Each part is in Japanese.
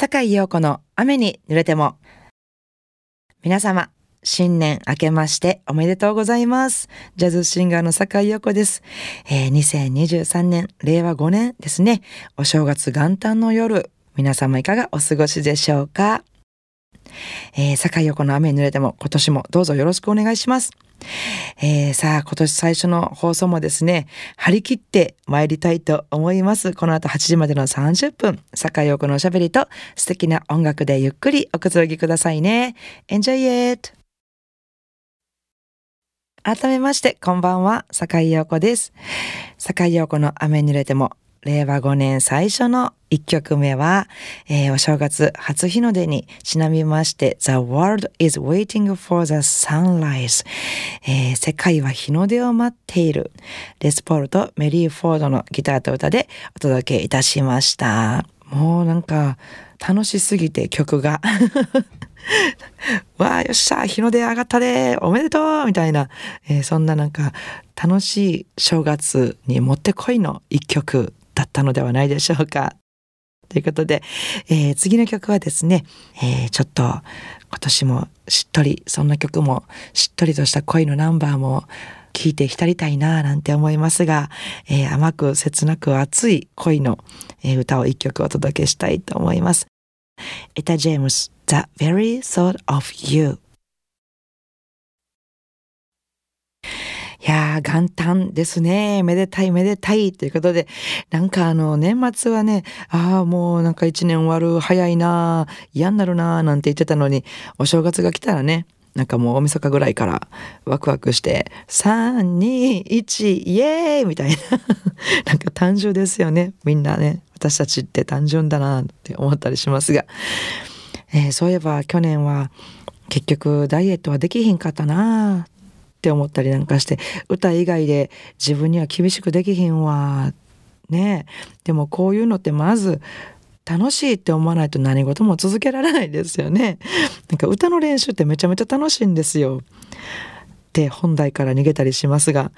坂井陽子の雨に濡れても。皆様、新年明けましておめでとうございます。ジャズシンガーの坂井陽子です。えー、2023年、令和5年ですね。お正月元旦の夜、皆様いかがお過ごしでしょうか？えー、坂井陽子の雨に濡れても今年もどうぞよろしくお願いします。えー、さあ、今年最初の放送もですね、張り切って参りたいと思います。この後8時までの30分、坂井陽子のおしゃべりと素敵な音楽でゆっくりおくつろぎくださいね。Enjoy it! 改めまして、こんばんは、坂井陽子です。坂井陽子の雨に濡れても令和5年最初の1曲目は、えー、お正月初日の出にちなみまして The world is waiting for the sunrise、えー、世界は日の出を待っている。レスポールとメリー・フォードのギターと歌でお届けいたしました。もうなんか楽しすぎて曲が。わあよっしゃ日の出上がったでおめでとうみたいな、えー、そんななんか楽しい正月にもってこいの一曲。だったのではないでしょうか。ということで、えー、次の曲はですね、えー、ちょっと今年もしっとり、そんな曲もしっとりとした恋のナンバーも聴いて浸りたいなぁなんて思いますが、えー、甘く切なく熱い恋の、歌を一曲お届けしたいと思います。エタ・ジェームス、The Very Thought of You いやー、元旦ですね。めでたいめでたいということで、なんかあの、年末はね、ああ、もうなんか一年終わる、早いな嫌になるななんて言ってたのに、お正月が来たらね、なんかもう大晦日ぐらいからワクワクして、3、2、1、イエーイみたいな。なんか単純ですよね。みんなね、私たちって単純だなって思ったりしますが。えー、そういえば去年は結局ダイエットはできひんかったなって思ったりなんかして歌以外で自分には厳しくできひんわ。ねでもこういうのってまず楽しいって思わないと何事も続けられないですよね。なんか歌の練習ってめちゃめちゃ楽しいんですよ。って本題から逃げたりしますが、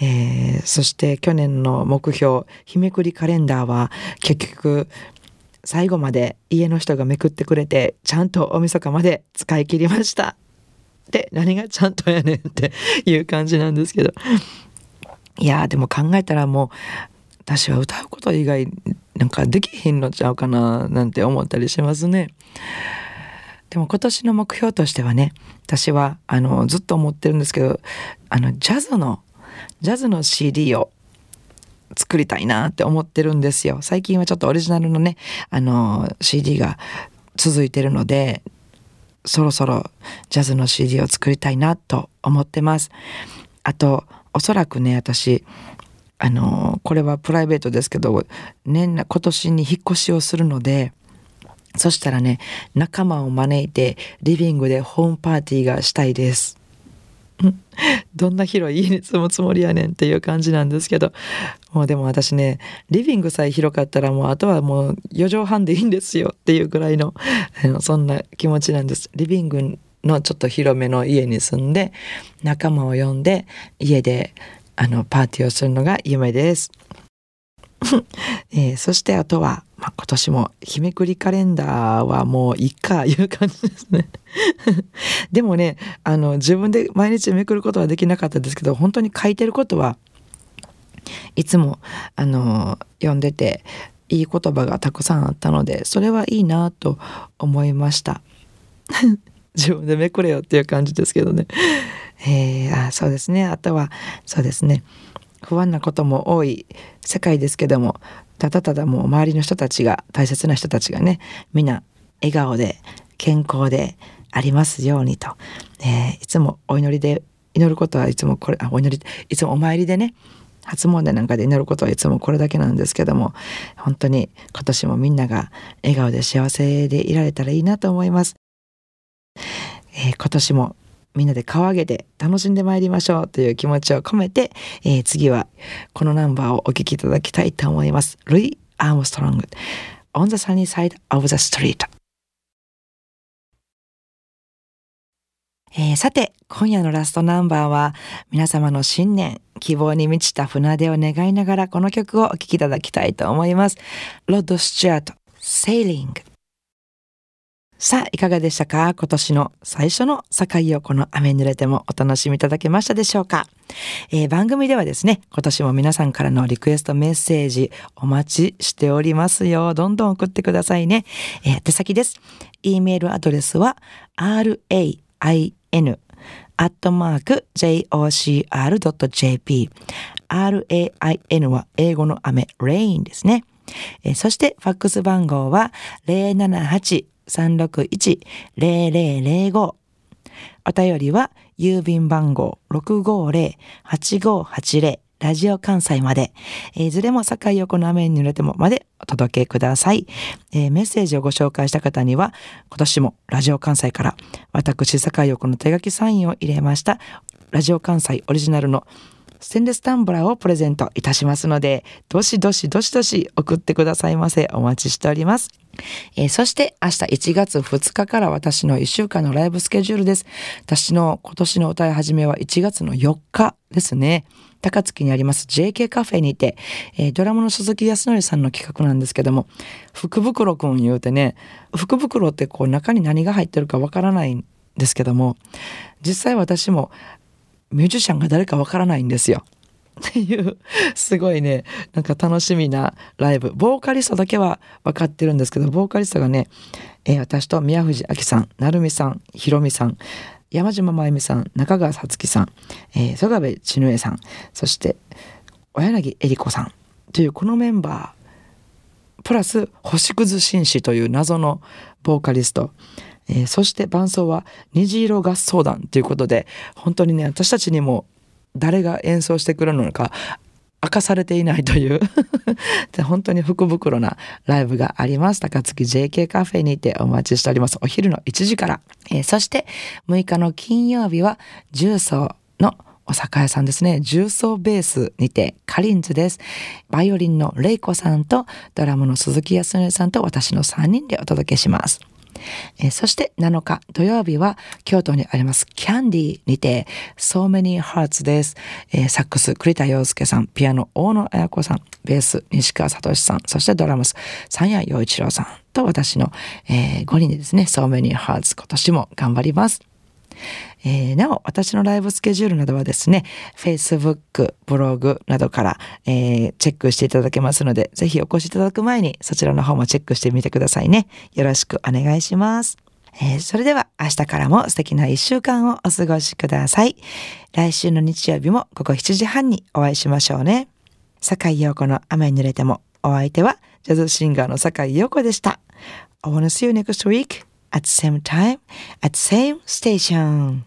えー、そして去年の目標日めくりカレンダーは結局最後まで家の人がめくってくれてちゃんと大晦日まで使い切りました。って何がちゃんとやねんっていう感じなんですけどいやでも考えたらもう私は歌うこと以外なんかできひんのちゃうかななんて思ったりしますね。でも今年の目標としてはね私はあのずっと思ってるんですけどあのジャズのジャズの CD を作りたいなって思ってるんですよ。最近はちょっとオリジナルのねあの CD が続いてるのでそろそろジャズの CD を作りたいなと思ってます。あとおそらくね私あのこれはプライベートですけど年今年に引っ越しをするのでそしたらね仲間を招いてリビングでホームパーティーがしたいです。どんな広い家に住むつもりやねんっていう感じなんですけど。もうでも私ねリビングさえ広かったらもうあとはもう4畳半でいいんですよっていうぐらいのそんな気持ちなんです。リビングのちょっと広めの家に住んで仲間を呼んで家であのパーティーをするのが夢です、えー、そしてあとは、まあ、今年も日めくりカレンダーはもういっかいう感じですね。でもねあの自分で毎日めくることはできなかったですけど本当に書いてることはいつもあの読んでていい言葉がたくさんあったのでそれはいいなと思いました。自分でめくれよっていう感じですけどね。えー、あそうですね。あとはそうですね。不安なことも多い世界ですけどもただただもう周りの人たちが大切な人たちがねみんな笑顔で健康でありますようにと、えー、いつもお祈りで祈ることはいつもこれあお祈りいつもお参りでね初詣なんかで祈ることはいつもこれだけなんですけども本当に今年もみんなが笑顔で幸せでいられたらいいなと思います。えー、今年もみんなで顔上げて楽しんでまいりましょうという気持ちを込めて、えー、次はこのナンバーをお聴きいただきたいと思います。ルイ・アームストロング On the sunny side of the street えー、さて、今夜のラストナンバーは、皆様の新年、希望に満ちた船出を願いながら、この曲をお聴きいただきたいと思います。ロッド・スチュアート、Sailing。さあ、いかがでしたか？今年の最初の境をこの雨濡れてもお楽しみいただけましたでしょうか、えー、番組ではですね、今年も皆さんからのリクエストメッセージお待ちしておりますよ。どんどん送ってくださいね。えー、手先です。e メールアドレスは rain アットマーク jocr.jp rain は英語の雨 rain ですね。えー、そしてファックス番号は078 361-0005お便りは郵便番号650-8580ラジオ関西まで、いずれも境横の雨に濡れてもまでお届けください、えー、メッセージをご紹介した方には、今年もラジオ関西から私境横の手書きサインを入れました、ラジオ関西オリジナルのステンレスタンブラーをプレゼントいたしますので、どしどしどしどし送ってくださいませ。お待ちしております。えー、そして明日1月2日から私の1週間のライブスケジュールです。私の今年の歌い始めは1月の4日ですね。高槻にあります JK カフェにて、えー、ドラムの鈴木康則さんの企画なんですけども、福袋くん言うてね、福袋ってこう中に何が入ってるかわからないんですけども、実際私もミュージシャンが誰かわからないんですよ。っていうすごいねなんか楽しみなライブ。ボーカリストだけは分かってるんですけどボーカリストがね、えー、私と宮藤明さん成美さんひろみさん山島真由美さん中川さつきさん、えー、曽我部千恵さんそして小柳恵里子さん。というこのメンバープラス星屑紳士という謎のボーカリスト。えー、そして伴奏は虹色合奏団ということで本当にね私たちにも誰が演奏してくるのか明かされていないという 本当に福袋なライブがあります。高槻 JK カフェにてお待ちしております。お昼の1時から。えー、そして6日の金曜日は重曹のお酒屋さんですね。重曹ベースにてカリンズです。バイオリンのレイコさんとドラムの鈴木康則さんと私の3人でお届けします。えー、そして7日土曜日は京都にありますキャンディーにて So Many Hearts です、えー、サックス栗田洋介さんピアノ大野彩子さんベース西川聡さんそしてドラムス三谷陽一郎さんと私の、えー、5人でですね So Many Hearts 今年も頑張ります。えー、なお、私のライブスケジュールなどはですね、Facebook、ブログなどから、えー、チェックしていただけますので、ぜひお越しいただく前にそちらの方もチェックしてみてくださいね。よろしくお願いします。えー、それでは明日からも素敵な一週間をお過ごしください。来週の日曜日も午後7時半にお会いしましょうね。坂井陽子の雨に濡れてもお相手はジャズシンガーの坂井陽子でした。I wanna see you next week. at the same time at the same station.